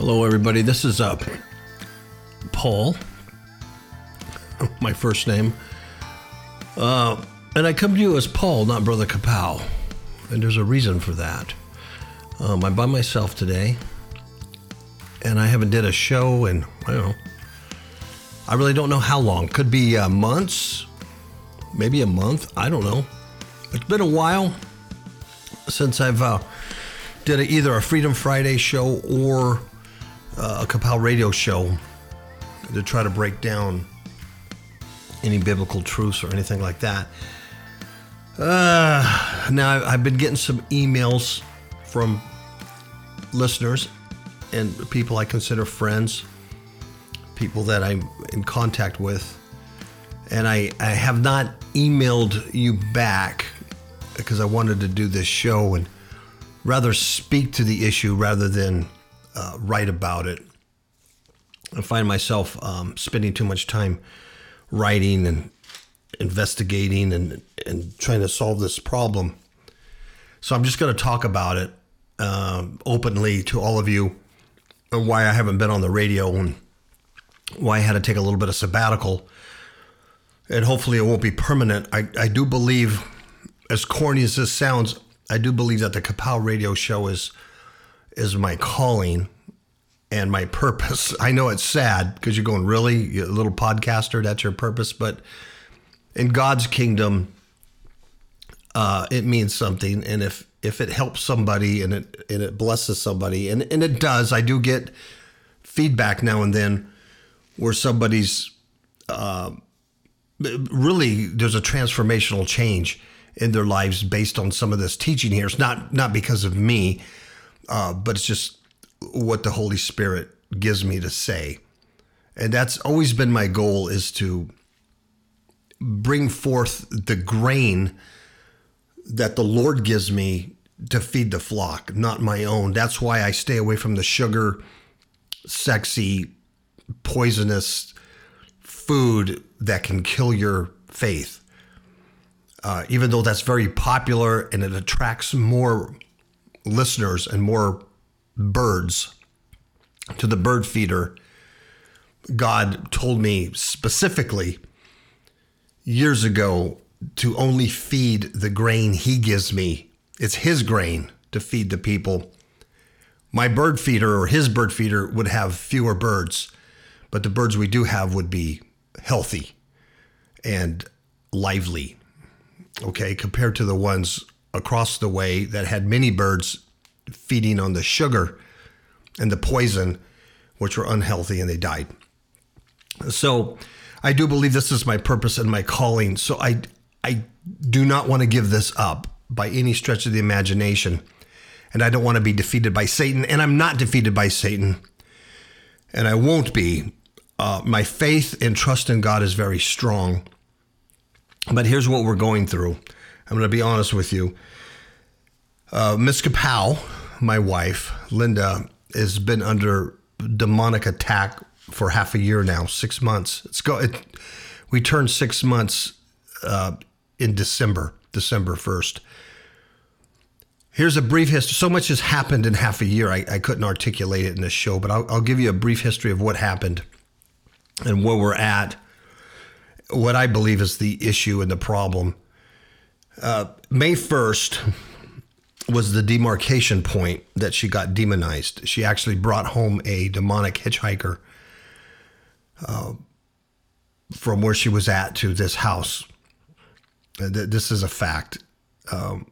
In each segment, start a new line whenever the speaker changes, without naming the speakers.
Hello, everybody. This is uh, Paul, my first name. Uh, and I come to you as Paul, not Brother Kapow. And there's a reason for that. Um, I'm by myself today, and I haven't did a show in, I don't know, I really don't know how long. Could be uh, months, maybe a month. I don't know. It's been a while since I've uh, did a, either a Freedom Friday show or uh, a Kapow radio show to try to break down any biblical truths or anything like that. Uh, now, I've been getting some emails from listeners and people I consider friends, people that I'm in contact with. And I, I have not emailed you back because I wanted to do this show and rather speak to the issue rather than uh, write about it. I find myself um, spending too much time writing and investigating and, and trying to solve this problem. So I'm just going to talk about it uh, openly to all of you and why I haven't been on the radio and why I had to take a little bit of sabbatical. And hopefully it won't be permanent. I, I do believe, as corny as this sounds, I do believe that the Kapow radio show is is my calling and my purpose. I know it's sad because you're going, really? You little podcaster, that's your purpose. But in God's kingdom, uh, it means something. And if if it helps somebody and it and it blesses somebody, and, and it does, I do get feedback now and then where somebody's uh, really there's a transformational change in their lives based on some of this teaching here. It's not not because of me, uh, but it's just what the Holy Spirit gives me to say, and that's always been my goal is to bring forth the grain that the Lord gives me to feed the flock, not my own. That's why I stay away from the sugar, sexy, poisonous food that can kill your faith. Uh, even though that's very popular and it attracts more listeners and more birds to the bird feeder, God told me specifically years ago to only feed the grain He gives me. It's His grain to feed the people. My bird feeder or His bird feeder would have fewer birds, but the birds we do have would be healthy and lively. Okay, compared to the ones across the way that had many birds feeding on the sugar and the poison, which were unhealthy and they died. So, I do believe this is my purpose and my calling. So I I do not want to give this up by any stretch of the imagination. And I don't want to be defeated by Satan. And I'm not defeated by Satan. And I won't be. Uh, my faith and trust in God is very strong. But here's what we're going through. I'm going to be honest with you. Uh, Miss Kapow, my wife, Linda, has been under demonic attack for half a year now, six months. It's go. It, we turned six months uh, in December, December first. Here's a brief history. So much has happened in half a year. I, I couldn't articulate it in this show, but I'll, I'll give you a brief history of what happened and where we're at. What I believe is the issue and the problem. Uh, May 1st was the demarcation point that she got demonized. She actually brought home a demonic hitchhiker uh, from where she was at to this house. Uh, this is a fact. Um,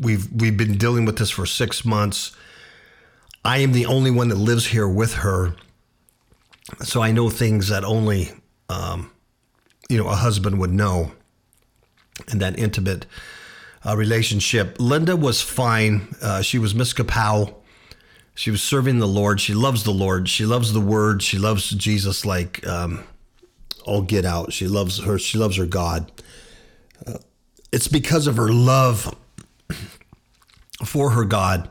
we've we've been dealing with this for six months. I am the only one that lives here with her, so I know things that only um, you know a husband would know, and that intimate uh, relationship. Linda was fine. Uh, she was Miss Kapow. She was serving the Lord. She loves the Lord. She loves the Word. She loves Jesus like um, all get out. She loves her. She loves her God. Uh, it's because of her love for her God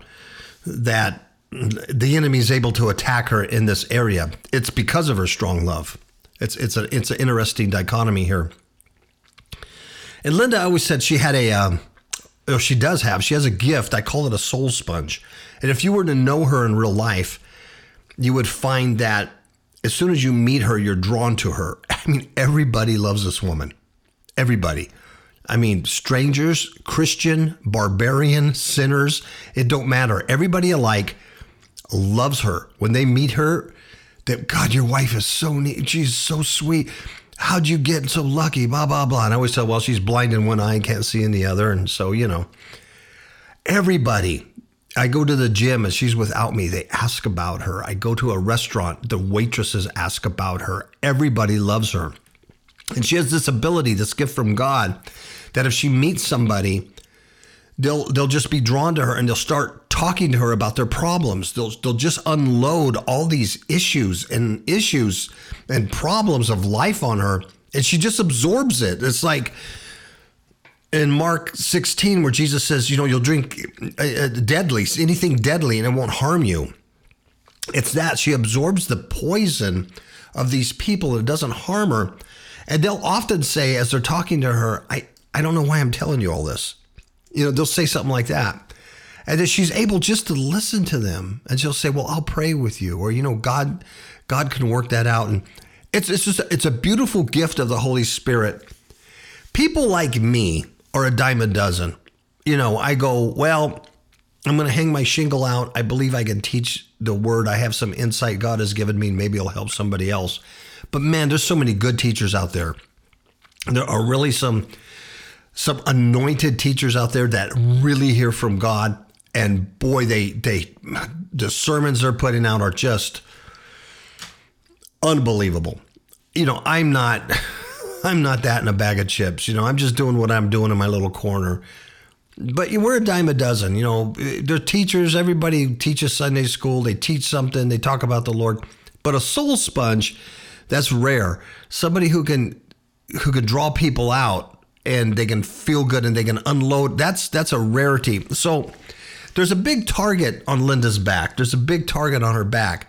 that the enemy is able to attack her in this area. It's because of her strong love. It's it's a it's an interesting dichotomy here. And Linda always said she had a. Um, or she does have. She has a gift. I call it a soul sponge. And if you were to know her in real life, you would find that as soon as you meet her, you're drawn to her. I mean, everybody loves this woman. Everybody. I mean, strangers, Christian, barbarian, sinners, it don't matter. Everybody alike loves her. When they meet her, that God, your wife is so neat. She's so sweet. How'd you get so lucky? Blah, blah, blah. And I always tell, well, she's blind in one eye and can't see in the other. And so, you know, everybody. I go to the gym and she's without me. They ask about her. I go to a restaurant. The waitresses ask about her. Everybody loves her. And she has this ability, this gift from God, that if she meets somebody, they'll they'll just be drawn to her and they'll start talking to her about their problems. They'll they'll just unload all these issues and issues and problems of life on her, and she just absorbs it. It's like in Mark 16 where Jesus says, you know, you'll drink uh, uh, deadly, anything deadly, and it won't harm you. It's that she absorbs the poison of these people. And it doesn't harm her. And they'll often say, as they're talking to her, I, I don't know why I'm telling you all this. You know, they'll say something like that. And then she's able just to listen to them. And she'll say, Well, I'll pray with you. Or, you know, God, God can work that out. And it's it's just it's a beautiful gift of the Holy Spirit. People like me are a dime a dozen. You know, I go, well, I'm going to hang my shingle out. I believe I can teach the word. I have some insight God has given me. Maybe it'll help somebody else. But man, there's so many good teachers out there. There are really some some anointed teachers out there that really hear from God. And boy, they they the sermons they're putting out are just unbelievable. You know, I'm not I'm not that in a bag of chips. You know, I'm just doing what I'm doing in my little corner. But we're a dime a dozen. You know, they're teachers. Everybody teaches Sunday school. They teach something. They talk about the Lord. But a soul sponge, that's rare. Somebody who can who can draw people out and they can feel good and they can unload. That's that's a rarity. So there's a big target on Linda's back. There's a big target on her back.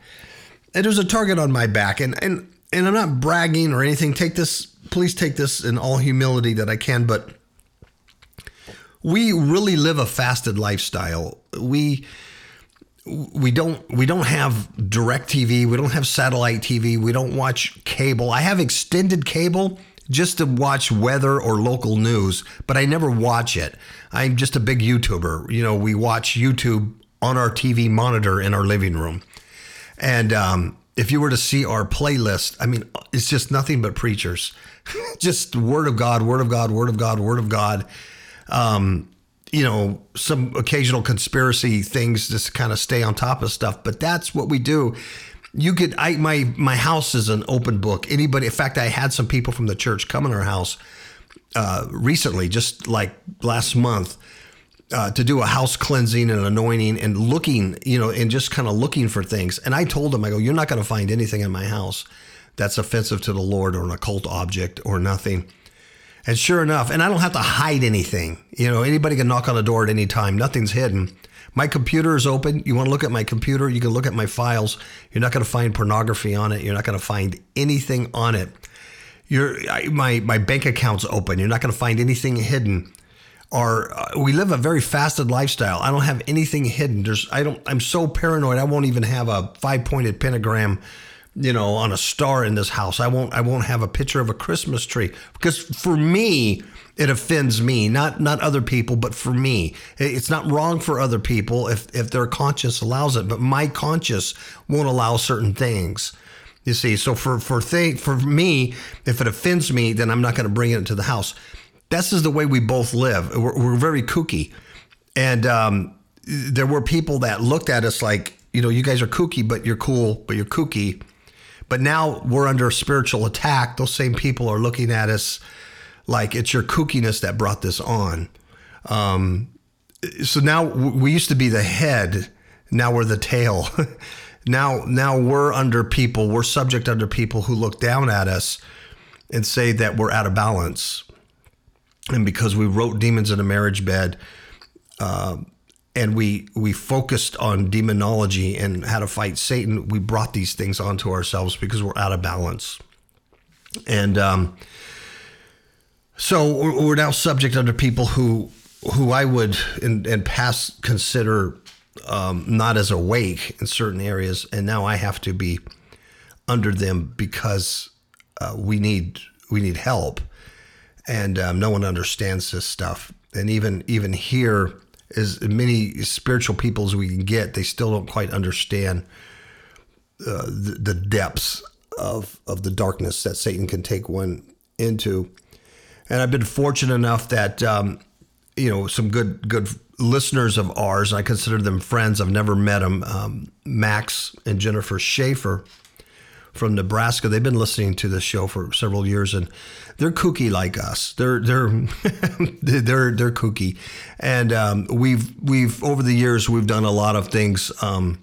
And there's a target on my back. And and and I'm not bragging or anything. Take this please take this in all humility that I can, but we really live a fasted lifestyle. We we don't we don't have direct TV, we don't have satellite TV, we don't watch cable. I have extended cable just to watch weather or local news, but I never watch it. I'm just a big YouTuber. You know, we watch YouTube on our TV monitor in our living room. And um, if you were to see our playlist, I mean, it's just nothing but preachers, just word of God, word of God, word of God, word of God. Um, you know, some occasional conspiracy things just kind of stay on top of stuff, but that's what we do. You could, I my my house is an open book. Anybody, in fact, I had some people from the church come in our house uh, recently, just like last month, uh, to do a house cleansing and anointing and looking, you know, and just kind of looking for things. And I told them, I go, you're not going to find anything in my house that's offensive to the Lord or an occult object or nothing. And sure enough, and I don't have to hide anything. You know, anybody can knock on the door at any time. Nothing's hidden. My computer is open. You want to look at my computer? You can look at my files. You're not going to find pornography on it. You're not going to find anything on it. Your my my bank account's open. You're not going to find anything hidden are uh, we live a very fasted lifestyle. I don't have anything hidden. There's I don't I'm so paranoid I won't even have a five-pointed pentagram, you know, on a star in this house. I won't I won't have a picture of a Christmas tree because for me it offends me, not not other people, but for me. It's not wrong for other people if if their conscience allows it, but my conscience won't allow certain things. You see, so for for thing for me, if it offends me, then I'm not going to bring it into the house this is the way we both live. We're, we're very kooky. And um, there were people that looked at us like, you know, you guys are kooky, but you're cool, but you're kooky. But now we're under spiritual attack. Those same people are looking at us like it's your kookiness that brought this on. Um, so now we used to be the head. Now we're the tail. now, now we're under people. We're subject under people who look down at us and say that we're out of balance and because we wrote demons in a marriage bed uh, and we we focused on demonology and how to fight satan we brought these things onto ourselves because we're out of balance and um, so we're now subject under people who who i would in, in past consider um, not as awake in certain areas, and now I have to be under them because uh, we need we need help, and um, no one understands this stuff. And even even here, as many spiritual people as we can get, they still don't quite understand uh, the, the depths of of the darkness that Satan can take one into. And I've been fortunate enough that um, you know some good good listeners of ours. I consider them friends. I've never met them. Um, Max and Jennifer Schaefer from Nebraska. They've been listening to this show for several years, and they're kooky like us. They're they're they're they're kooky, and um, we've we've over the years we've done a lot of things um,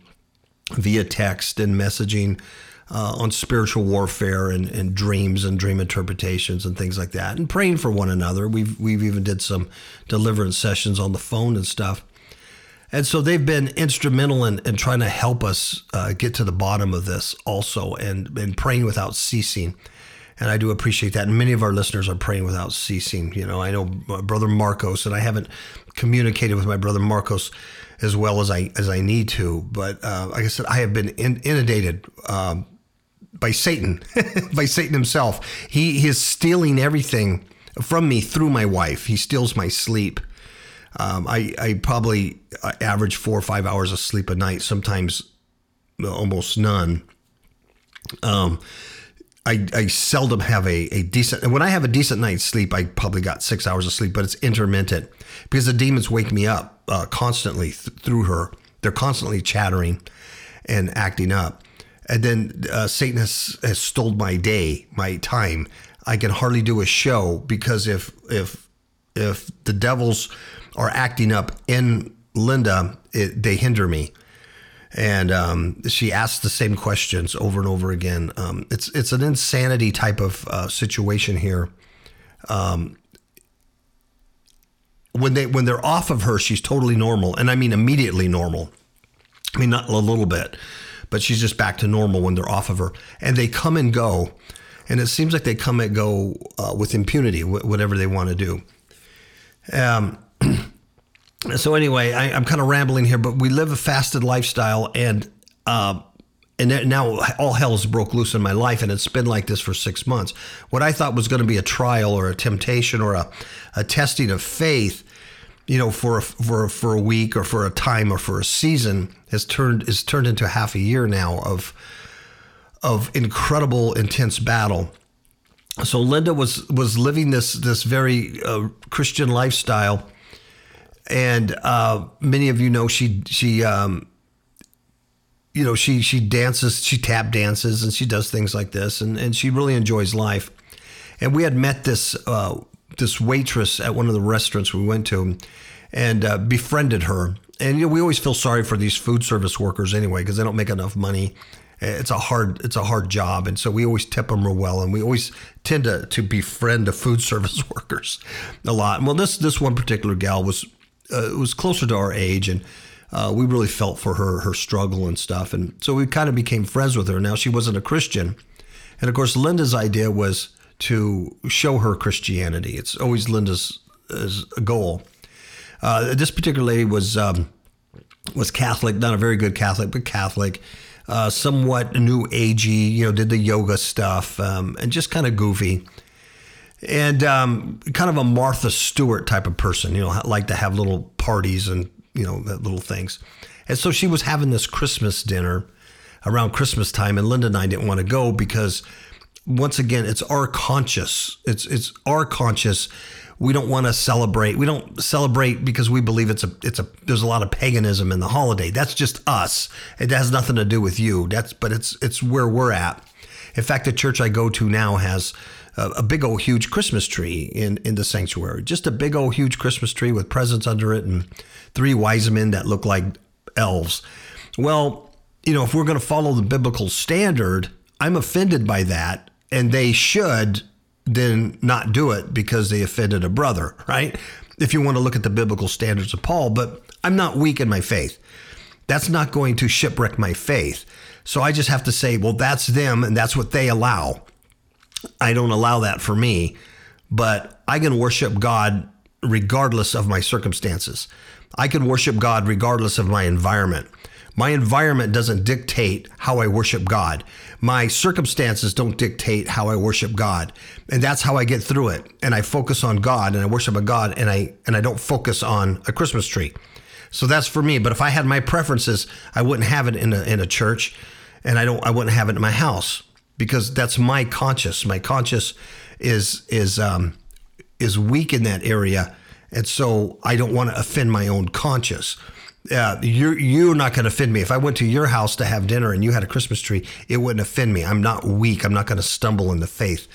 via text and messaging uh, on spiritual warfare and, and dreams and dream interpretations and things like that, and praying for one another. We've we've even did some deliverance sessions on the phone and stuff. And so they've been instrumental in, in trying to help us uh, get to the bottom of this also and, and praying without ceasing. And I do appreciate that. And many of our listeners are praying without ceasing. You know, I know brother Marcos, and I haven't communicated with my brother Marcos as well as I as I need to. But uh, like I said, I have been in, inundated um, by Satan, by Satan himself. He, he is stealing everything from me through my wife. He steals my sleep. Um, I, I probably uh, average four or five hours of sleep a night, sometimes almost none. Um, I, I seldom have a, a decent, when I have a decent night's sleep, I probably got six hours of sleep, but it's intermittent because the demons wake me up uh, constantly th- through her. They're constantly chattering and acting up. And then uh, Satan has, has stole my day, my time. I can hardly do a show because if if if the devils are acting up in Linda, it, they hinder me. And um, she asks the same questions over and over again. Um, it's it's an insanity type of uh, situation here. Um, when they when they're off of her, she's totally normal, and I mean immediately normal. I mean not a little bit, but she's just back to normal when they're off of her, and they come and go, and it seems like they come and go uh, with impunity, whatever they want to do. Um, so anyway, I, am kind of rambling here, but we live a fasted lifestyle, and uh, and now all hell's broke loose in my life, and it's been like this for six months. What I thought was going to be a trial or a temptation or a, a testing of faith, you know, for a, for a, for a week or for a time or for a season, has turned is turned into half a year now of of incredible intense battle so Linda was was living this this very uh, Christian lifestyle, and uh, many of you know she she um, you know she she dances she tap dances and she does things like this and and she really enjoys life. And we had met this uh, this waitress at one of the restaurants we went to, and uh, befriended her. And you know, we always feel sorry for these food service workers anyway because they don't make enough money it's a hard it's a hard job and so we always tip them real well and we always tend to to befriend the food service workers a lot well this this one particular gal was uh, was closer to our age and uh, we really felt for her her struggle and stuff. And so we kind of became friends with her. Now she wasn't a christian. And of course linda's idea was to show her christianity. It's always linda's goal. Uh, this particular lady was um, was catholic not a very good catholic but catholic uh, somewhat new agey, you know, did the yoga stuff um, and just kind of goofy. And um, kind of a Martha Stewart type of person, you know, like to have little parties and, you know, little things. And so she was having this Christmas dinner around Christmas time, and Linda and I didn't want to go because, once again, it's our conscious. It's it's our conscious we don't want to celebrate. We don't celebrate because we believe it's a it's a there's a lot of paganism in the holiday. That's just us. It has nothing to do with you. That's but it's it's where we're at. In fact, the church I go to now has a, a big old huge Christmas tree in in the sanctuary. Just a big old huge Christmas tree with presents under it and three wise men that look like elves. Well, you know, if we're going to follow the biblical standard, I'm offended by that, and they should then not do it because they offended a brother, right? If you want to look at the biblical standards of Paul, but I'm not weak in my faith. That's not going to shipwreck my faith. So I just have to say, well, that's them and that's what they allow. I don't allow that for me, but I can worship God regardless of my circumstances. I can worship God regardless of my environment. My environment doesn't dictate how I worship God. My circumstances don't dictate how I worship God. And that's how I get through it. And I focus on God and I worship a God and I and I don't focus on a Christmas tree. So that's for me. But if I had my preferences, I wouldn't have it in a in a church and I don't I wouldn't have it in my house because that's my conscious. My conscious is is um is weak in that area. And so I don't want to offend my own conscience uh, you're you're not going to offend me. If I went to your house to have dinner and you had a Christmas tree, it wouldn't offend me. I'm not weak. I'm not going to stumble in the faith,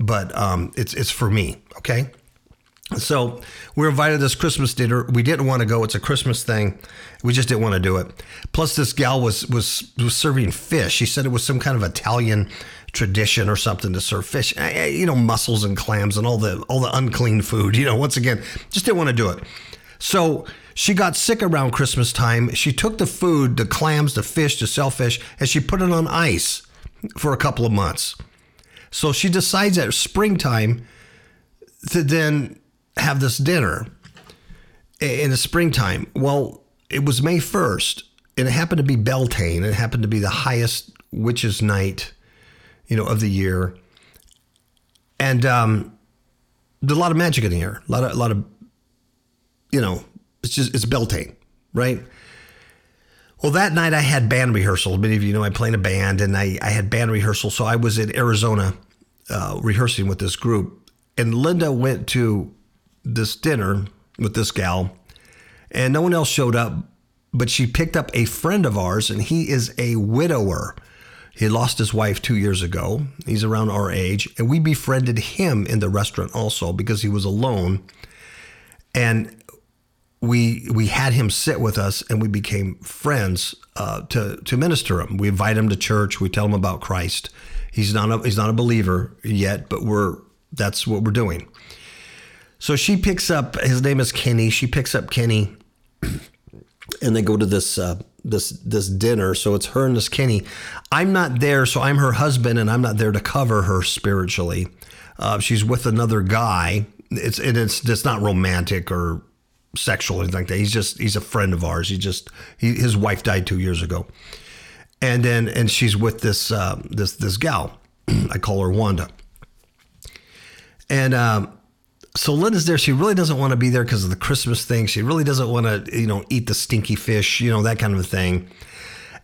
but um, it's it's for me. Okay. So we're invited to this Christmas dinner. We didn't want to go. It's a Christmas thing. We just didn't want to do it. Plus, this gal was was was serving fish. She said it was some kind of Italian tradition or something to serve fish. Eh, eh, you know, mussels and clams and all the all the unclean food. You know, once again, just didn't want to do it. So she got sick around Christmas time. She took the food, the clams, the fish, the shellfish, and she put it on ice for a couple of months. So she decides at springtime to then have this dinner in the springtime. Well, it was May 1st, and it happened to be Beltane. It happened to be the highest witches' night, you know, of the year. And um, there's a lot of magic in the air. A lot of, a lot of, you know, it's just it's Beltane, right? Well, that night I had band rehearsal. Many of you know I play in a band, and I, I had band rehearsal. So I was in Arizona uh, rehearsing with this group, and Linda went to this dinner with this gal, and no one else showed up, but she picked up a friend of ours, and he is a widower. He lost his wife two years ago. He's around our age, and we befriended him in the restaurant also because he was alone. And we we had him sit with us and we became friends uh, to to minister him. We invite him to church. We tell him about Christ. He's not a, he's not a believer yet, but we're that's what we're doing. So she picks up. His name is Kenny. She picks up Kenny, and they go to this uh, this this dinner. So it's her and this Kenny. I'm not there, so I'm her husband, and I'm not there to cover her spiritually. Uh, she's with another guy. It's and it's it's not romantic or sexual or anything like that. He's just he's a friend of ours. He just he, his wife died two years ago, and then and she's with this uh, this this gal. I call her Wanda, and um, so Linda's there. She really doesn't want to be there because of the Christmas thing. She really doesn't want to you know eat the stinky fish, you know that kind of a thing.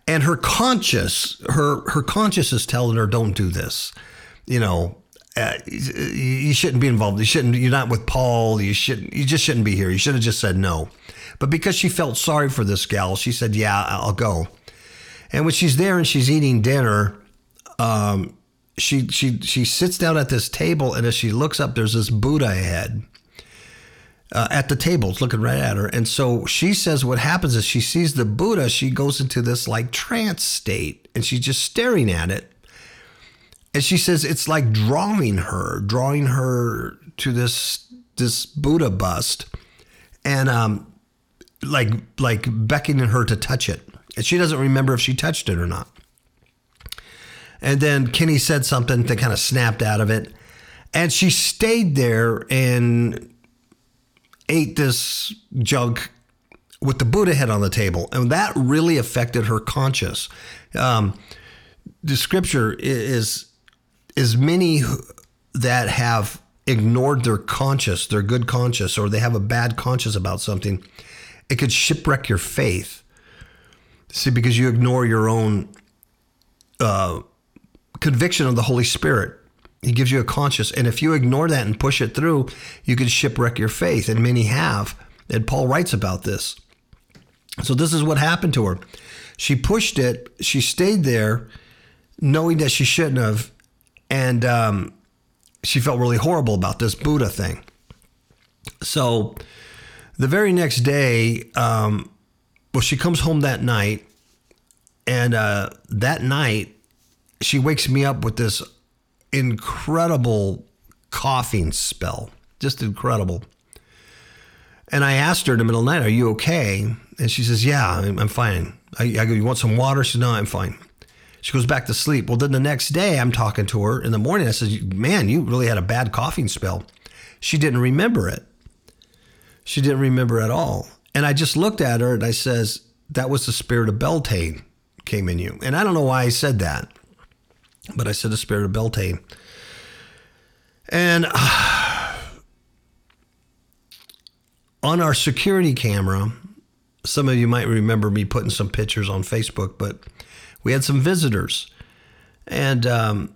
And her conscience, her her conscience is telling her, "Don't do this." You know, uh, you shouldn't be involved. You shouldn't. You're not with Paul. You shouldn't. You just shouldn't be here. You should have just said no. But because she felt sorry for this gal, she said, "Yeah, I'll go." And when she's there and she's eating dinner, um, she she she sits down at this table, and as she looks up, there's this Buddha head uh, at the table. It's looking right at her, and so she says, "What happens is she sees the Buddha. She goes into this like trance state, and she's just staring at it." and she says it's like drawing her, drawing her to this this Buddha bust, and um, like like beckoning her to touch it. And she doesn't remember if she touched it or not. And then Kenny said something that kind of snapped out of it, and she stayed there and ate this junk with the Buddha head on the table, and that really affected her conscience. Um, the scripture is is many that have ignored their conscience, their good conscience, or they have a bad conscience about something, it could shipwreck your faith. See, because you ignore your own uh, conviction of the Holy Spirit. He gives you a conscience. And if you ignore that and push it through, you could shipwreck your faith. And many have. And Paul writes about this. So this is what happened to her. She pushed it, she stayed there, knowing that she shouldn't have, and um, she felt really horrible about this Buddha thing. So the very next day, um, well, she comes home that night, and uh, that night she wakes me up with this incredible coughing spell, just incredible. And I asked her in the middle of the night, "Are you okay?" And she says, "Yeah, I'm, fine." I, I go, "You want some water?" She said, "No, I'm fine." She goes back to sleep. Well, then the next day, I'm talking to her in the morning. I said, Man, you really had a bad coughing spell. She didn't remember it. She didn't remember at all. And I just looked at her and I says, that was the spirit of Beltane came in you. And I don't know why I said that, but I said the spirit of Beltane. And uh, on our security camera, some of you might remember me putting some pictures on Facebook, but we had some visitors. And um,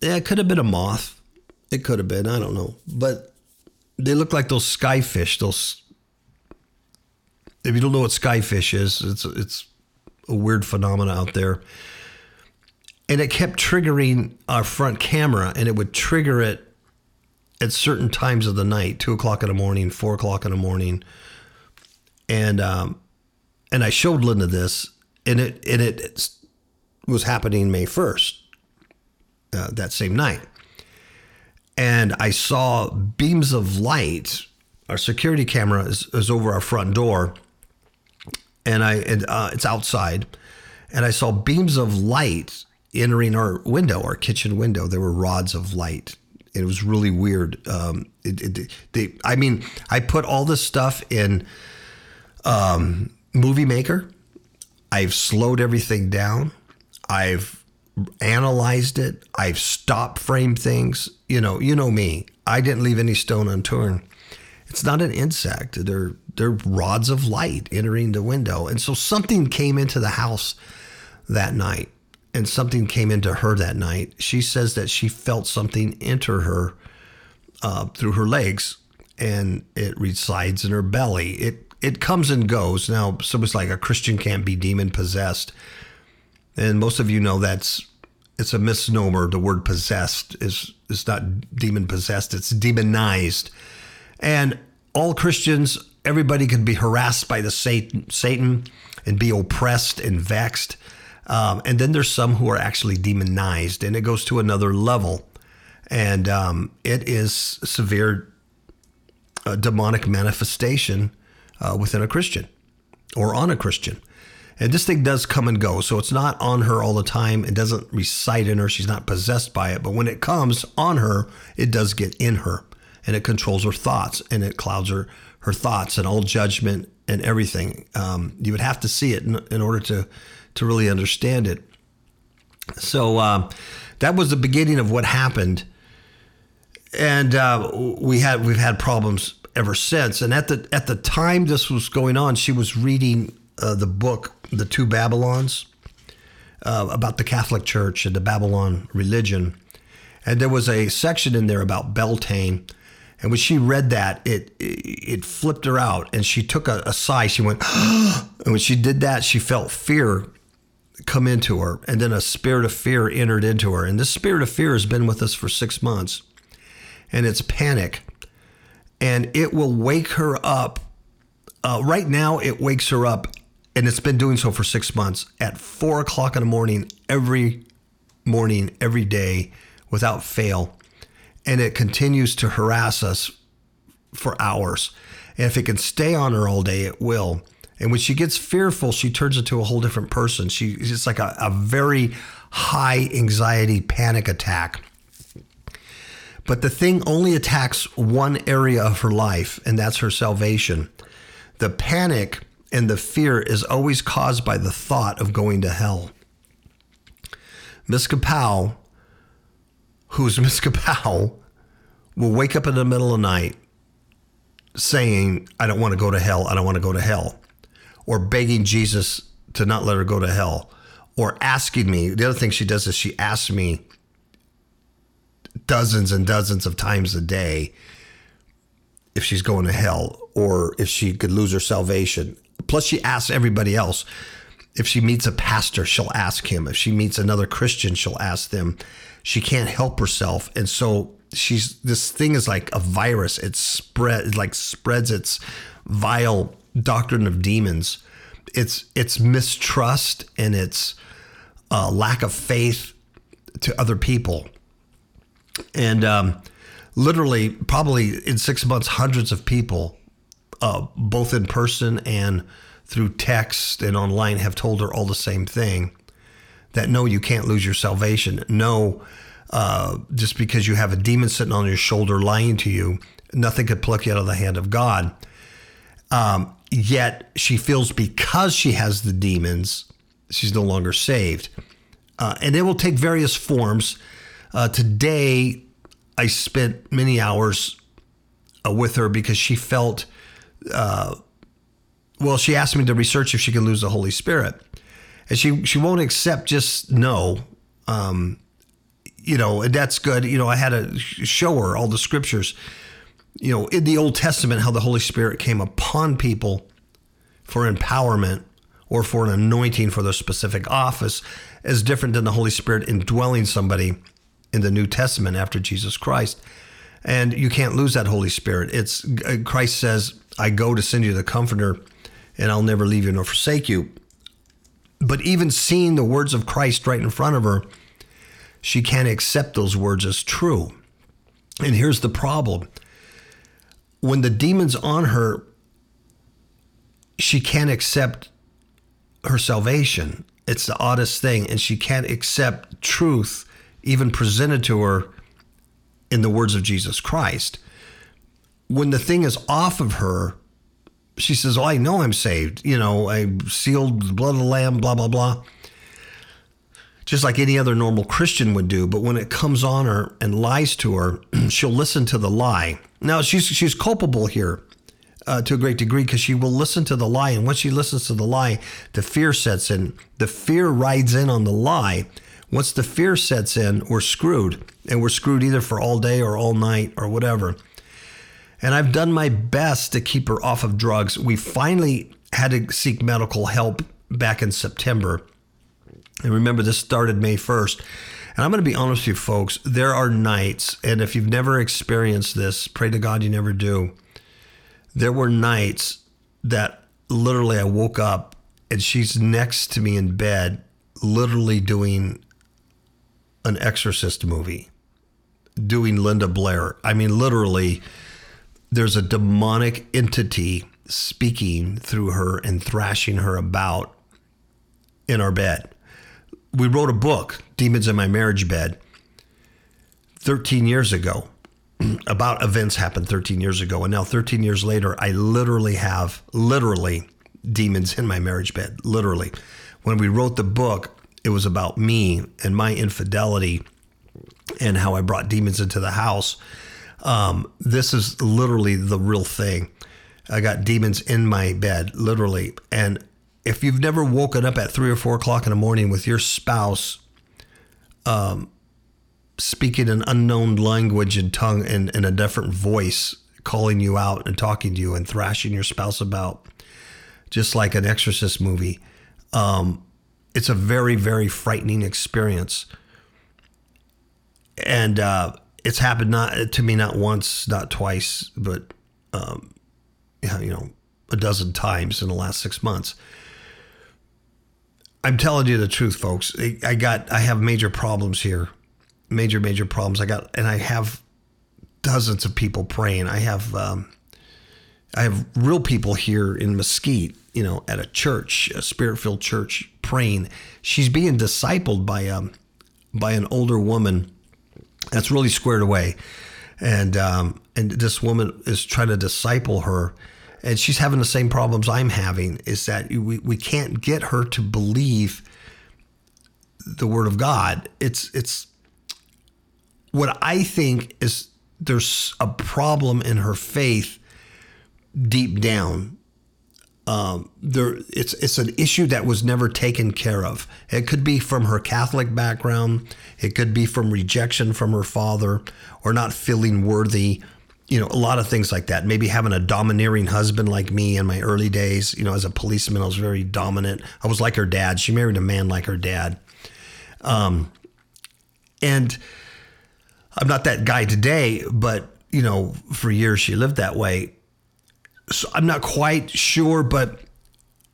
yeah, it could have been a moth. It could have been, I don't know. But they look like those skyfish, those if you don't know what skyfish is, it's it's a weird phenomena out there. And it kept triggering our front camera, and it would trigger it at certain times of the night, two o'clock in the morning, four o'clock in the morning, and um, and I showed Linda this, and it and it was happening May first, uh, that same night, and I saw beams of light. Our security camera is, is over our front door, and I and uh, it's outside, and I saw beams of light entering our window, our kitchen window. There were rods of light. It was really weird. Um, it, it, they, I mean, I put all this stuff in um, Movie Maker. I've slowed everything down. I've analyzed it. I've stop frame things. You know, you know me. I didn't leave any stone unturned. It's not an insect. They're they're rods of light entering the window. And so something came into the house that night and something came into her that night. She says that she felt something enter her uh, through her legs and it resides in her belly. It it comes and goes. Now, someone's like a Christian can't be demon possessed. And most of you know that's it's a misnomer. The word possessed is is not demon possessed, it's demonized. And all Christians, everybody can be harassed by the Satan, Satan and be oppressed and vexed. Um, and then there's some who are actually demonized, and it goes to another level. And um, it is severe uh, demonic manifestation uh, within a Christian or on a Christian. And this thing does come and go. So it's not on her all the time. It doesn't reside in her. She's not possessed by it. But when it comes on her, it does get in her and it controls her thoughts and it clouds her, her thoughts and all judgment and everything. Um, you would have to see it in, in, order to, to really understand it. So uh, that was the beginning of what happened. And uh, we had we've had problems ever since. And at the at the time this was going on, she was reading uh, the book "The Two Babylons" uh, about the Catholic Church and the Babylon religion, and there was a section in there about Beltane. And when she read that, it it flipped her out, and she took a, a sigh. She went, and when she did that, she felt fear come into her, and then a spirit of fear entered into her. And this spirit of fear has been with us for six months, and it's panic and it will wake her up. Uh, right now, it wakes her up, and it's been doing so for six months at four o'clock in the morning every morning, every day, without fail. And it continues to harass us for hours. And if it can stay on her all day, it will. And when she gets fearful, she turns into a whole different person. She, it's like a, a very high anxiety panic attack. But the thing only attacks one area of her life, and that's her salvation. The panic and the fear is always caused by the thought of going to hell. Miss Kapow, who's Miss Kapow, will wake up in the middle of the night saying, I don't want to go to hell. I don't want to go to hell. Or begging Jesus to not let her go to hell. Or asking me. The other thing she does is she asks me dozens and dozens of times a day if she's going to hell or if she could lose her salvation. Plus, she asks everybody else. If she meets a pastor, she'll ask him. If she meets another Christian, she'll ask them. She can't help herself. And so she's this thing is like a virus. It spread like spreads its vile doctrine of demons. It's it's mistrust and it's uh, lack of faith to other people and um, literally, probably in six months, hundreds of people, uh, both in person and through text and online, have told her all the same thing that no, you can't lose your salvation. No, uh, just because you have a demon sitting on your shoulder lying to you, nothing could pluck you out of the hand of God. Um, yet she feels because she has the demons, she's no longer saved. Uh, and it will take various forms. Uh, today, I spent many hours uh, with her because she felt, uh, well, she asked me to research if she could lose the Holy Spirit. And she, she won't accept just no. Um, you know, and that's good. You know, I had to show her all the scriptures, you know, in the Old Testament, how the Holy Spirit came upon people for empowerment or for an anointing for their specific office is different than the Holy Spirit indwelling somebody in the New Testament after Jesus Christ. And you can't lose that Holy Spirit. It's uh, Christ says, I go to send you the comforter and I'll never leave you nor forsake you. But even seeing the words of Christ right in front of her, she can't accept those words as true. And here's the problem when the demon's on her, she can't accept her salvation. It's the oddest thing. And she can't accept truth even presented to her in the words of Jesus Christ. When the thing is off of her, she says, Oh, I know I'm saved. You know, I sealed the blood of the Lamb, blah, blah, blah just like any other normal Christian would do. But when it comes on her and lies to her, she'll listen to the lie. Now she's she's culpable here uh, to a great degree because she will listen to the lie, and once she listens to the lie, the fear sets in. The fear rides in on the lie. Once the fear sets in, we're screwed, and we're screwed either for all day or all night or whatever. And I've done my best to keep her off of drugs. We finally had to seek medical help back in September and remember, this started May 1st. And I'm going to be honest with you, folks. There are nights, and if you've never experienced this, pray to God you never do. There were nights that literally I woke up and she's next to me in bed, literally doing an exorcist movie, doing Linda Blair. I mean, literally, there's a demonic entity speaking through her and thrashing her about in our bed we wrote a book, Demons in My Marriage Bed, 13 years ago about events happened 13 years ago. And now, 13 years later, I literally have literally demons in my marriage bed. Literally. When we wrote the book, it was about me and my infidelity and how I brought demons into the house. Um, this is literally the real thing. I got demons in my bed, literally. And if you've never woken up at three or four o'clock in the morning with your spouse um, speaking an unknown language and tongue and in a different voice, calling you out and talking to you and thrashing your spouse about, just like an exorcist movie, um, it's a very, very frightening experience. And uh, it's happened not to me not once, not twice, but um, you know, a dozen times in the last six months. I'm telling you the truth, folks. I got I have major problems here, major major problems. I got and I have dozens of people praying. I have um, I have real people here in Mesquite, you know, at a church, a spirit filled church, praying. She's being discipled by um by an older woman that's really squared away, and um, and this woman is trying to disciple her and she's having the same problems I'm having is that we, we can't get her to believe the word of God. It's it's what I think is there's a problem in her faith deep down. Um, there, it's it's an issue that was never taken care of. It could be from her Catholic background. It could be from rejection from her father, or not feeling worthy you know, a lot of things like that. Maybe having a domineering husband like me in my early days. You know, as a policeman, I was very dominant. I was like her dad. She married a man like her dad. Um, and I'm not that guy today, but, you know, for years she lived that way. So I'm not quite sure, but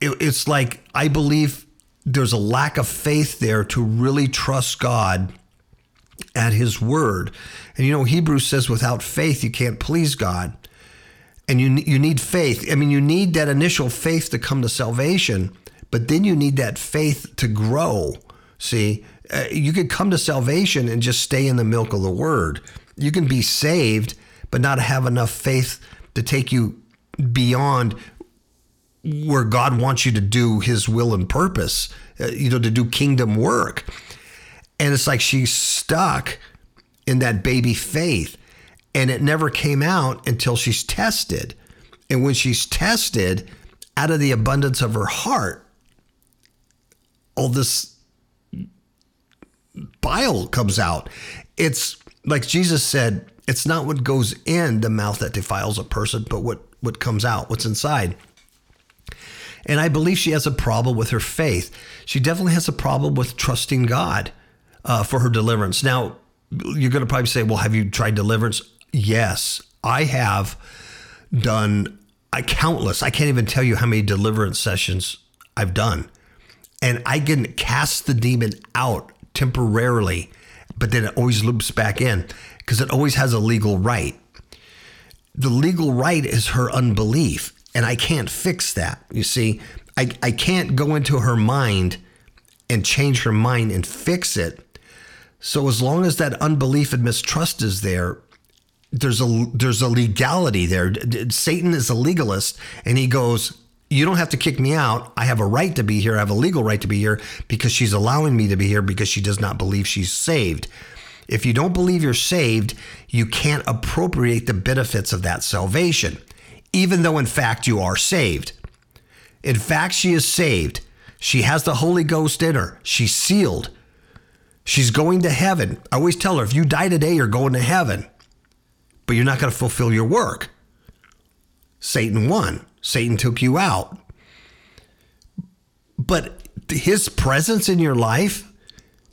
it, it's like I believe there's a lack of faith there to really trust God at his word. And you know, Hebrews says without faith you can't please God. And you you need faith. I mean, you need that initial faith to come to salvation, but then you need that faith to grow. See, uh, you could come to salvation and just stay in the milk of the word. You can be saved but not have enough faith to take you beyond where God wants you to do his will and purpose, uh, you know, to do kingdom work. And it's like she's stuck in that baby faith and it never came out until she's tested. And when she's tested, out of the abundance of her heart, all this bile comes out. It's like Jesus said, it's not what goes in the mouth that defiles a person, but what, what comes out, what's inside. And I believe she has a problem with her faith. She definitely has a problem with trusting God uh, for her deliverance. Now, you're going to probably say, well, have you tried deliverance? Yes, I have done a countless. I can't even tell you how many deliverance sessions I've done. And I can cast the demon out temporarily, but then it always loops back in because it always has a legal right. The legal right is her unbelief, and I can't fix that. You see, I, I can't go into her mind and change her mind and fix it. So as long as that unbelief and mistrust is there, there's a there's a legality there. Satan is a legalist, and he goes, "You don't have to kick me out. I have a right to be here. I have a legal right to be here because she's allowing me to be here because she does not believe she's saved." If you don't believe you're saved, you can't appropriate the benefits of that salvation, even though in fact you are saved. In fact, she is saved. She has the Holy Ghost in her. She's sealed. She's going to heaven. I always tell her if you die today, you're going to heaven but you're not going to fulfill your work. Satan won. Satan took you out. But his presence in your life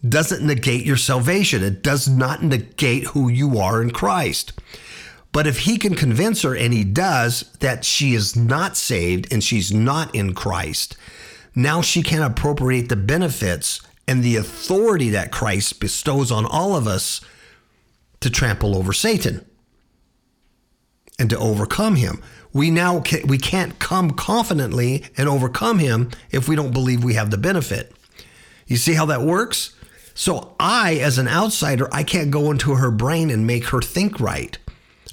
doesn't negate your salvation. It does not negate who you are in Christ. But if he can convince her, and he does, that she is not saved and she's not in Christ, now she can appropriate the benefits and the authority that Christ bestows on all of us to trample over Satan and to overcome him. We now can, we can't come confidently and overcome him if we don't believe we have the benefit. You see how that works? So I as an outsider, I can't go into her brain and make her think right.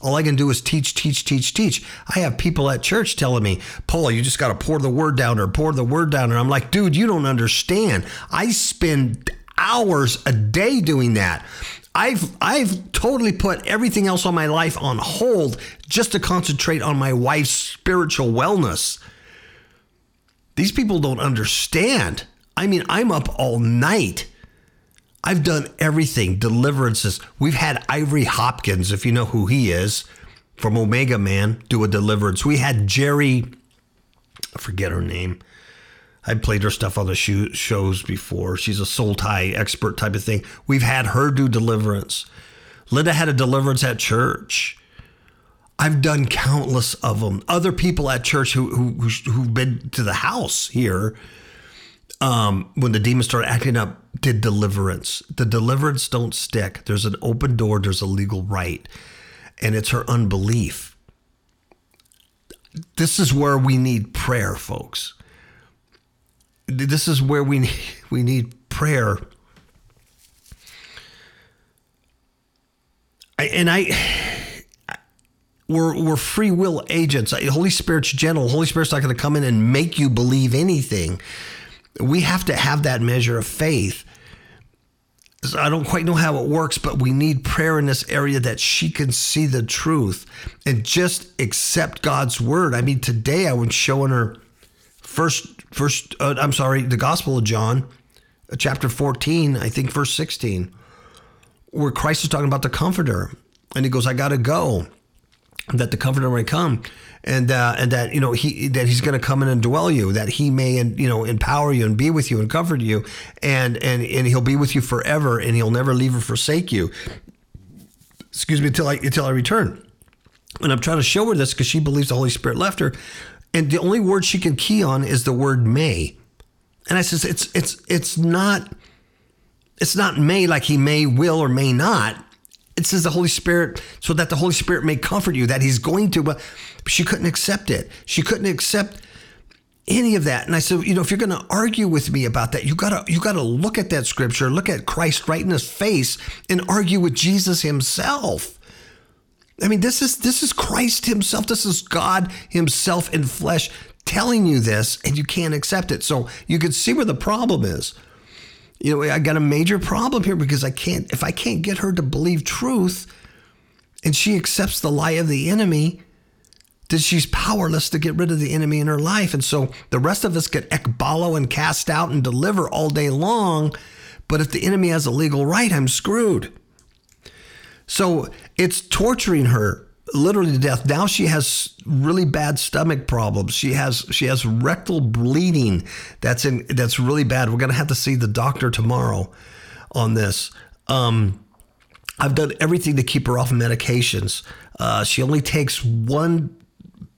All I can do is teach, teach, teach, teach. I have people at church telling me, Paul, you just got to pour the word down or pour the word down. And I'm like, dude, you don't understand. I spend hours a day doing that. I've I've totally put everything else on my life on hold just to concentrate on my wife's spiritual wellness. These people don't understand. I mean, I'm up all night. I've done everything, deliverances. We've had Ivory Hopkins, if you know who he is, from Omega Man, do a deliverance. We had Jerry, I forget her name. I played her stuff on the shows before. She's a soul tie expert type of thing. We've had her do deliverance. Linda had a deliverance at church. I've done countless of them. Other people at church who, who who've been to the house here um, when the demons started acting up did deliverance. The deliverance don't stick. There's an open door. There's a legal right, and it's her unbelief. This is where we need prayer, folks this is where we need, we need prayer. I, and I, we're, we're free will agents. Holy Spirit's gentle. Holy Spirit's not going to come in and make you believe anything. We have to have that measure of faith. So I don't quite know how it works, but we need prayer in this area that she can see the truth and just accept God's word. I mean, today I was showing her first first uh, I'm sorry, the Gospel of John, uh, chapter 14, I think verse 16, where Christ is talking about the comforter and he goes, I got to go that the comforter may come and uh, and that you know he that he's going to come in and dwell you that he may and you know empower you and be with you and comfort you and and and he'll be with you forever and he'll never leave or forsake you excuse me until I until I return and I'm trying to show her this because she believes the Holy Spirit left her and the only word she can key on is the word may. And I says it's it's it's not it's not may like he may will or may not. It says the Holy Spirit so that the Holy Spirit may comfort you that he's going to but she couldn't accept it. She couldn't accept any of that. And I said, you know, if you're going to argue with me about that, you got to you got to look at that scripture, look at Christ right in his face and argue with Jesus himself. I mean, this is this is Christ Himself. This is God Himself in flesh telling you this and you can't accept it. So you can see where the problem is. You know, I got a major problem here because I can't, if I can't get her to believe truth and she accepts the lie of the enemy, then she's powerless to get rid of the enemy in her life. And so the rest of us get ekballo and cast out and deliver all day long. But if the enemy has a legal right, I'm screwed. So it's torturing her literally to death. Now she has really bad stomach problems. She has she has rectal bleeding. That's in that's really bad. We're gonna have to see the doctor tomorrow on this. Um, I've done everything to keep her off medications. Uh, she only takes one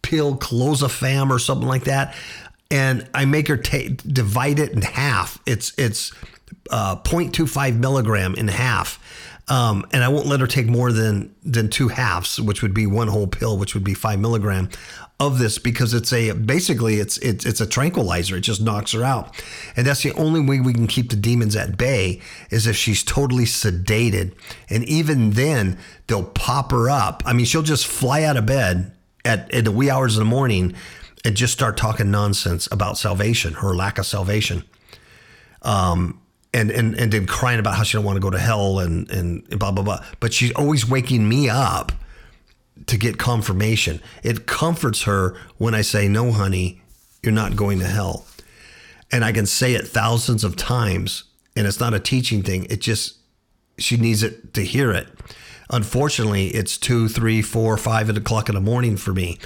pill, clozapam or something like that, and I make her take divide it in half. It's it's uh, 0.25 milligram in half um, and I won't let her take more than than two halves, which would be one whole pill, which would be five milligram of this because it's a basically it's it's it's a tranquilizer. It just knocks her out, and that's the only way we can keep the demons at bay is if she's totally sedated. And even then, they'll pop her up. I mean, she'll just fly out of bed at, at the wee hours of the morning and just start talking nonsense about salvation, her lack of salvation. Um, and and and then crying about how she don't want to go to hell and and blah blah blah. But she's always waking me up to get confirmation. It comforts her when I say, "No, honey, you're not going to hell," and I can say it thousands of times, and it's not a teaching thing. It just she needs it to hear it. Unfortunately, it's two, three, four, five o'clock in the morning for me.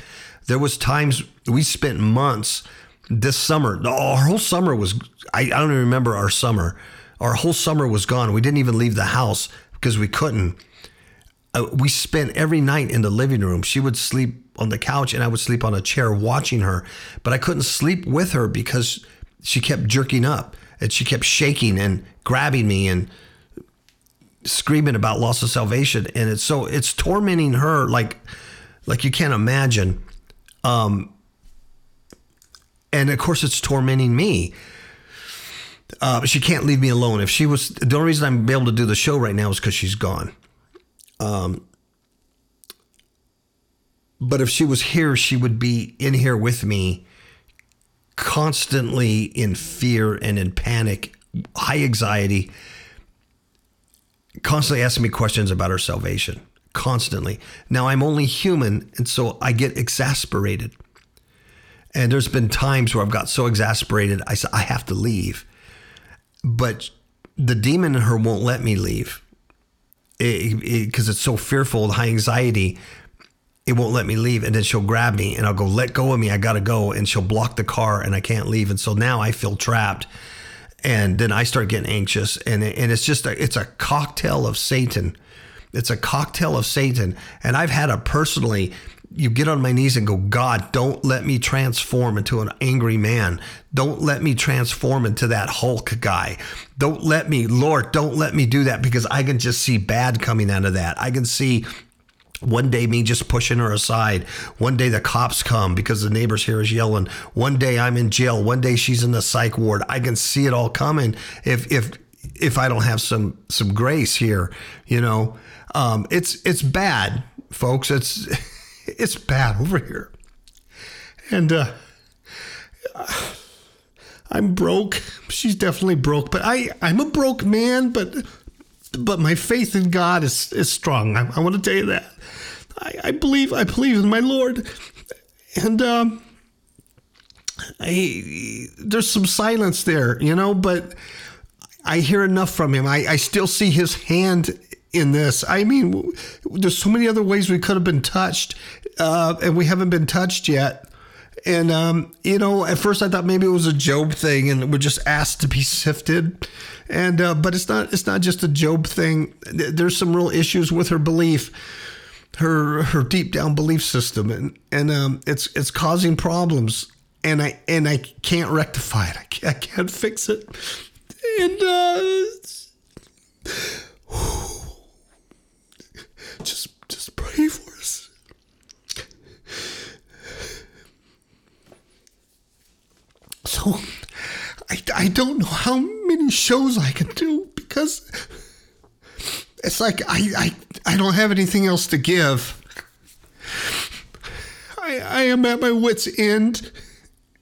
There was times we spent months this summer. Our whole summer was I, I don't even remember our summer our whole summer was gone. We didn't even leave the house because we couldn't. Uh, we spent every night in the living room. She would sleep on the couch and I would sleep on a chair watching her, but I couldn't sleep with her because she kept jerking up and she kept shaking and grabbing me and screaming about loss of salvation and it's so it's tormenting her like like you can't imagine um and of course it's tormenting me uh, she can't leave me alone. If she was, the only reason I'm able to do the show right now is because she's gone. Um, but if she was here, she would be in here with me, constantly in fear and in panic, high anxiety, constantly asking me questions about her salvation. Constantly. Now I'm only human, and so I get exasperated. And there's been times where I've got so exasperated, I I have to leave but the demon in her won't let me leave because it, it, it's so fearful, high anxiety. It won't let me leave, and then she'll grab me, and I'll go, "Let go of me! I gotta go!" And she'll block the car, and I can't leave, and so now I feel trapped, and then I start getting anxious, and and it's just a, it's a cocktail of Satan. It's a cocktail of Satan, and I've had a personally you get on my knees and go, God, don't let me transform into an angry man. Don't let me transform into that Hulk guy. Don't let me, Lord, don't let me do that because I can just see bad coming out of that. I can see one day me just pushing her aside. One day the cops come because the neighbors here is yelling. One day I'm in jail. One day she's in the psych ward. I can see it all coming if if if I don't have some some grace here, you know. Um, it's it's bad, folks. It's it's bad over here. And uh, I'm broke. She's definitely broke, but I, I'm a broke man, but but my faith in God is, is strong. I, I want to tell you that. I, I believe I believe in my Lord. And um, I, there's some silence there, you know, but I hear enough from him. I, I still see his hand in this. I mean, there's so many other ways we could have been touched, uh, and we haven't been touched yet. And um, you know, at first I thought maybe it was a Job thing, and we're just asked to be sifted. And uh, but it's not. It's not just a Job thing. There's some real issues with her belief, her her deep down belief system, and and um, it's it's causing problems. And I and I can't rectify it. I can't, I can't fix it. And uh, just just pray for us. So I, I don't know how many shows I can do because it's like I, I, I don't have anything else to give. I, I am at my wits' end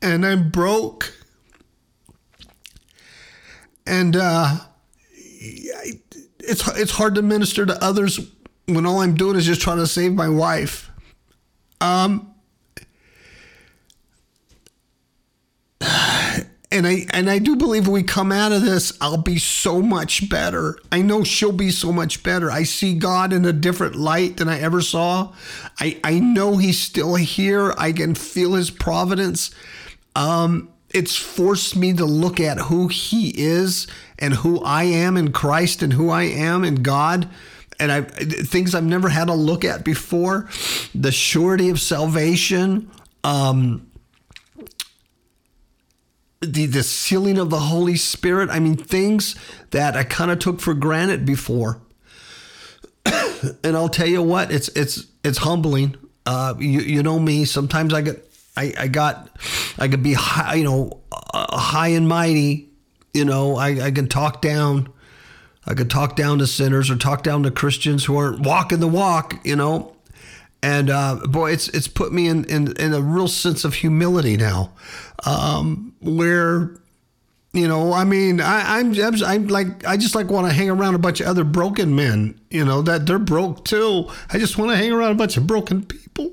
and I'm broke. And uh, it's it's hard to minister to others when all I'm doing is just trying to save my wife. Um, and I and I do believe when we come out of this, I'll be so much better. I know she'll be so much better. I see God in a different light than I ever saw. I I know He's still here. I can feel His providence. Um, it's forced me to look at who He is and who I am in Christ and who I am in God and I things I've never had a look at before, the surety of salvation, um, the the sealing of the Holy Spirit. I mean, things that I kind of took for granted before. and I'll tell you what, it's it's it's humbling. Uh, you you know me. Sometimes I get I I got I could be high, you know uh, high and mighty. You know I I can talk down I could talk down to sinners or talk down to Christians who aren't walking the walk, you know. And uh, boy, it's it's put me in, in, in a real sense of humility now, um, where you know, I mean, I, I'm, I'm, like, I just like want to hang around a bunch of other broken men, you know, that they're broke too. I just want to hang around a bunch of broken people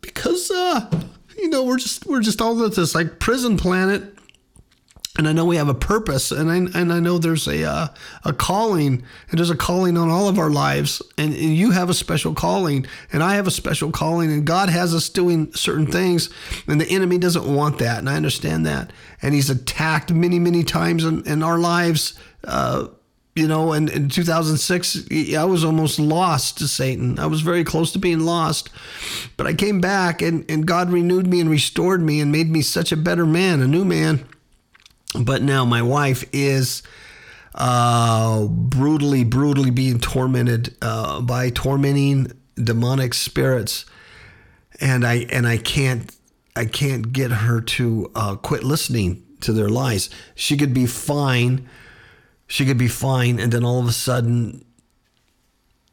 because, uh, you know, we're just, we're just all at this like prison planet and I know we have a purpose, and I and I know there's a uh, a calling, and there's a calling on all of our lives, and, and, you have a special calling, and I have a special calling, and God has us doing certain things, and the enemy doesn't want that, and I understand that, and he's attacked many many times in, in our lives. Uh, you know, and in 2006, I was almost lost to Satan. I was very close to being lost. But I came back, and, and God renewed me and restored me and made me such a better man, a new man. But now my wife is uh, brutally, brutally being tormented uh, by tormenting demonic spirits, and I and I can't I can't get her to uh, quit listening to their lies. She could be fine, she could be fine, and then all of a sudden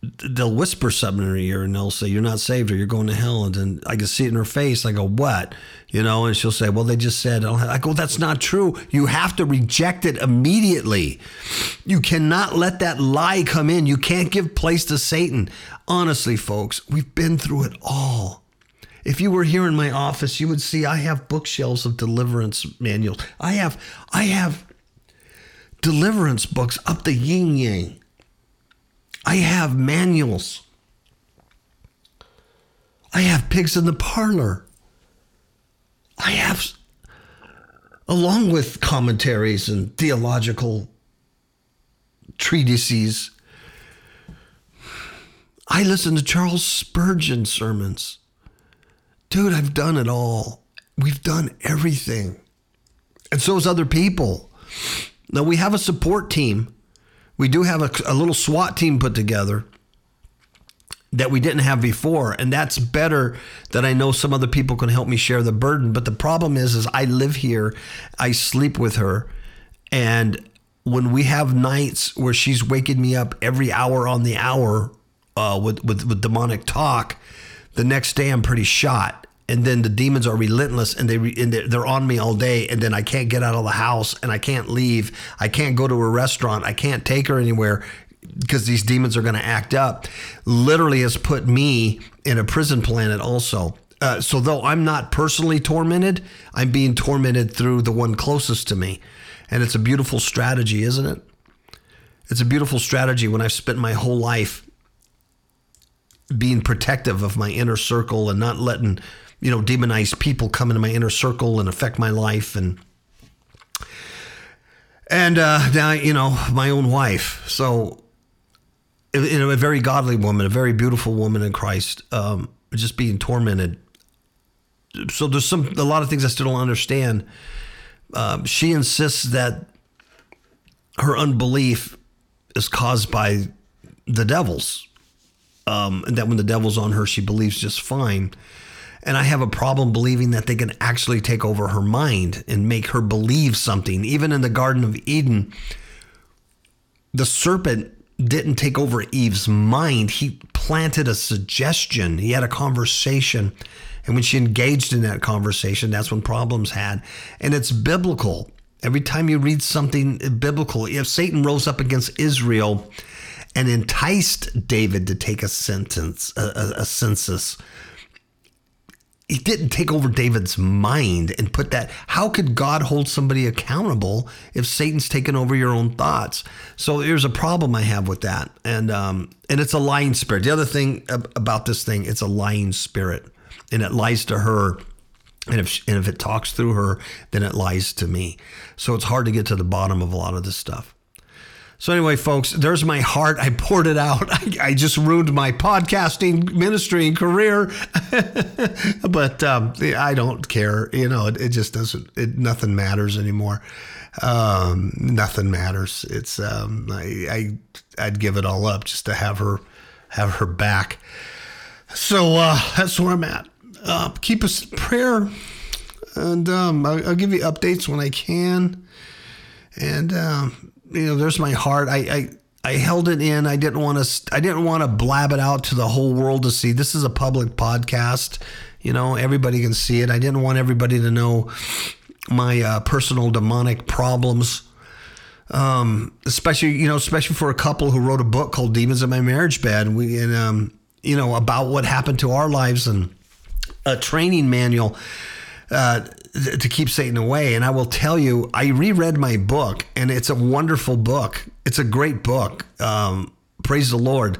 they'll whisper something in her ear and they'll say, You're not saved or you're going to hell. And then I can see it in her face. I go, What? You know, and she'll say, Well, they just said, I go, That's not true. You have to reject it immediately. You cannot let that lie come in. You can't give place to Satan. Honestly, folks, we've been through it all. If you were here in my office, you would see I have bookshelves of deliverance manuals. I have I have deliverance books up the yin yang. I have manuals. I have pigs in the parlor. I have, along with commentaries and theological treatises, I listen to Charles Spurgeon sermons. Dude, I've done it all. We've done everything. And so has other people. Now we have a support team we do have a, a little SWAT team put together that we didn't have before and that's better that i know some other people can help me share the burden. But the problem is is i live here i sleep with her and when we have nights where she's waking me up every hour on the hour uh, with, with with demonic talk the next day i'm pretty shot and then the demons are relentless and they re, and they're on me all day and then I can't get out of the house and I can't leave. I can't go to a restaurant. I can't take her anywhere because these demons are going to act up. Literally has put me in a prison planet also. Uh, so though I'm not personally tormented I'm being tormented through the one closest to me. And it's a beautiful strategy isn't it? It's a beautiful strategy when I've spent my whole life being protective of my inner circle and not letting you know, demonized people come into my inner circle and affect my life and and uh, now you know my own wife. So you know, a very godly woman, a very beautiful woman in Christ, um, just being tormented. So there's some a lot of things I still don't understand. Um, she insists that her unbelief is caused by the devils, um, and that when the devil's on her, she believes just fine. And I have a problem believing that they can actually take over her mind and make her believe something. Even in the Garden of Eden, the serpent didn't take over Eve's mind. He planted a suggestion. He had a conversation. And when she engaged in that conversation, that's when problems had. And it's biblical. Every time you read something biblical, if Satan rose up against Israel and enticed David to take a sentence, a, a, a census, he didn't take over David's mind and put that. How could God hold somebody accountable if Satan's taken over your own thoughts? So there's a problem I have with that, and um, and it's a lying spirit. The other thing about this thing, it's a lying spirit, and it lies to her. And if, and if it talks through her, then it lies to me. So it's hard to get to the bottom of a lot of this stuff. So, anyway, folks, there's my heart. I poured it out. I, I just ruined my podcasting ministry and career, but um, I don't care. You know, it, it just doesn't, it, nothing matters anymore. Um, nothing matters. It's, um, I, I, I'd give it all up just to have her, have her back. So, uh, that's where I'm at. Uh, keep us in prayer and um, I'll, I'll, give you updates when I can. And um, you know, there's my heart. I, I I held it in. I didn't want to. I didn't want to blab it out to the whole world to see. This is a public podcast. You know, everybody can see it. I didn't want everybody to know my uh, personal demonic problems. Um, especially you know, especially for a couple who wrote a book called "Demons in My Marriage Bed." We and um, you know about what happened to our lives and a training manual. Uh, to keep Satan away. And I will tell you, I reread my book, and it's a wonderful book. It's a great book. Um, praise the Lord.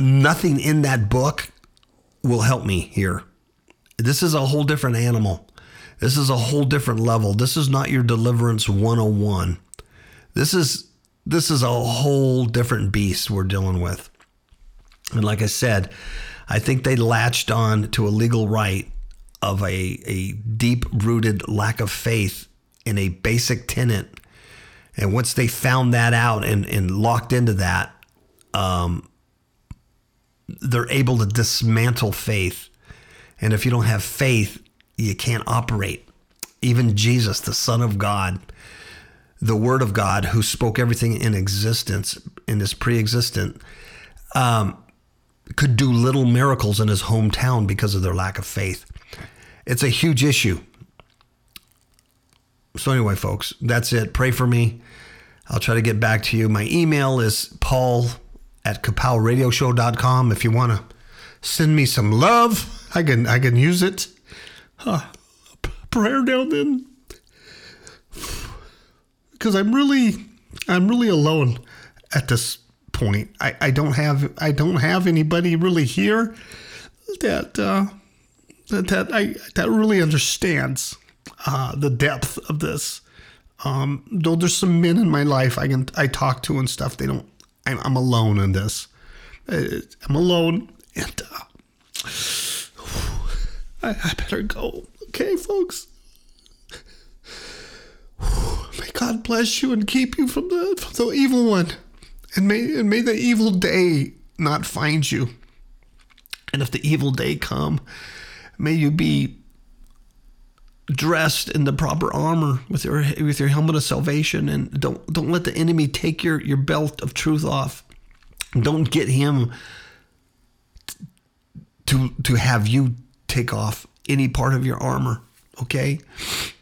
Nothing in that book will help me here. This is a whole different animal. This is a whole different level. This is not your deliverance 101. This is this is a whole different beast we're dealing with. And like I said, I think they latched on to a legal right of a, a deep rooted lack of faith in a basic tenet. And once they found that out and, and locked into that, um, they're able to dismantle faith. And if you don't have faith, you can't operate. Even Jesus, the Son of God, the Word of God, who spoke everything in existence in this pre existent, um, could do little miracles in his hometown because of their lack of faith. It's a huge issue. So, anyway, folks, that's it. Pray for me. I'll try to get back to you. My email is paul at kapowradioshow.com. If you want to send me some love, I can I can use it. Huh. Prayer down then. Because I'm really I'm really alone at this point. I, I don't have I don't have anybody really here that uh, that I that really understands uh, the depth of this. Um, though there's some men in my life I can I talk to and stuff, they don't. I'm, I'm alone in this. Uh, I'm alone, and uh, I, I better go. Okay, folks. May God bless you and keep you from the from the evil one, and may and may the evil day not find you. And if the evil day come, May you be dressed in the proper armor with your with your helmet of salvation and don't don't let the enemy take your your belt of truth off. Don't get him to to have you take off any part of your armor, okay?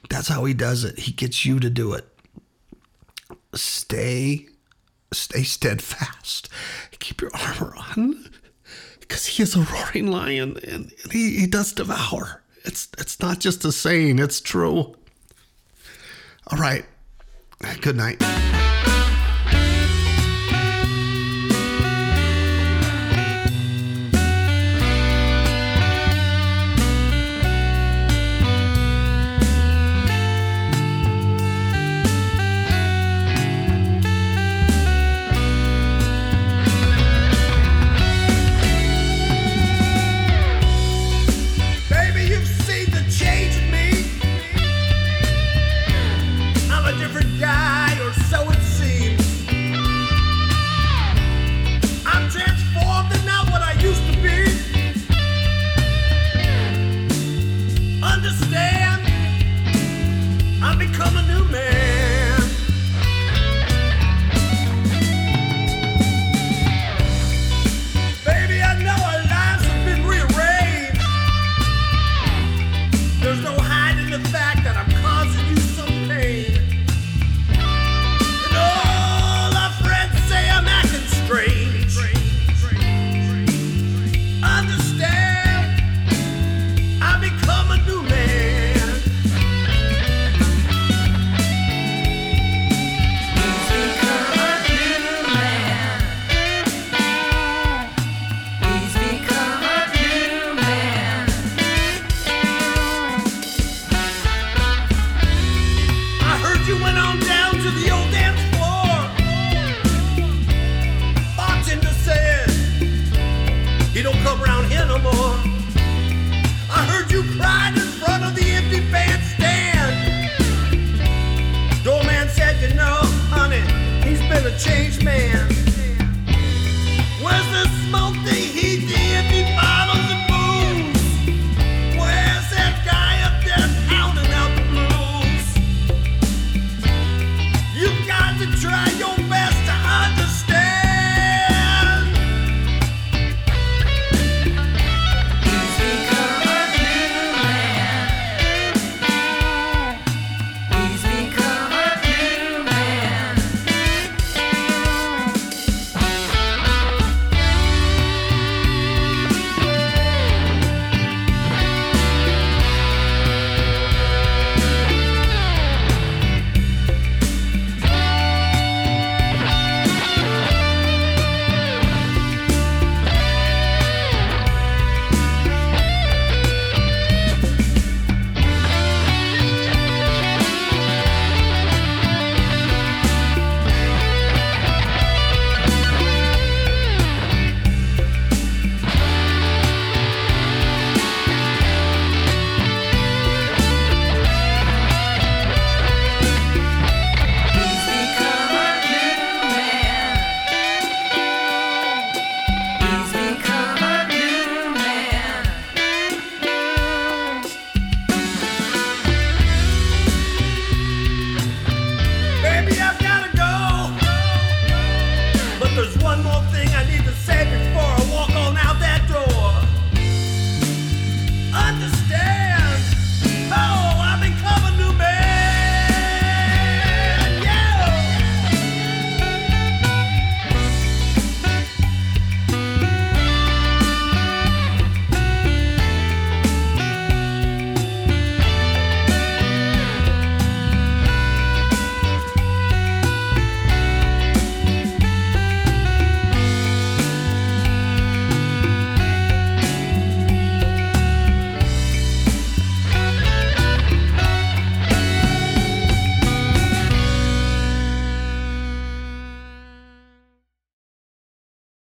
That's how he does it. He gets you to do it. Stay stay steadfast. Keep your armor on because he is a roaring lion and he, he does devour. It's it's not just a saying, it's true. All right. Good night.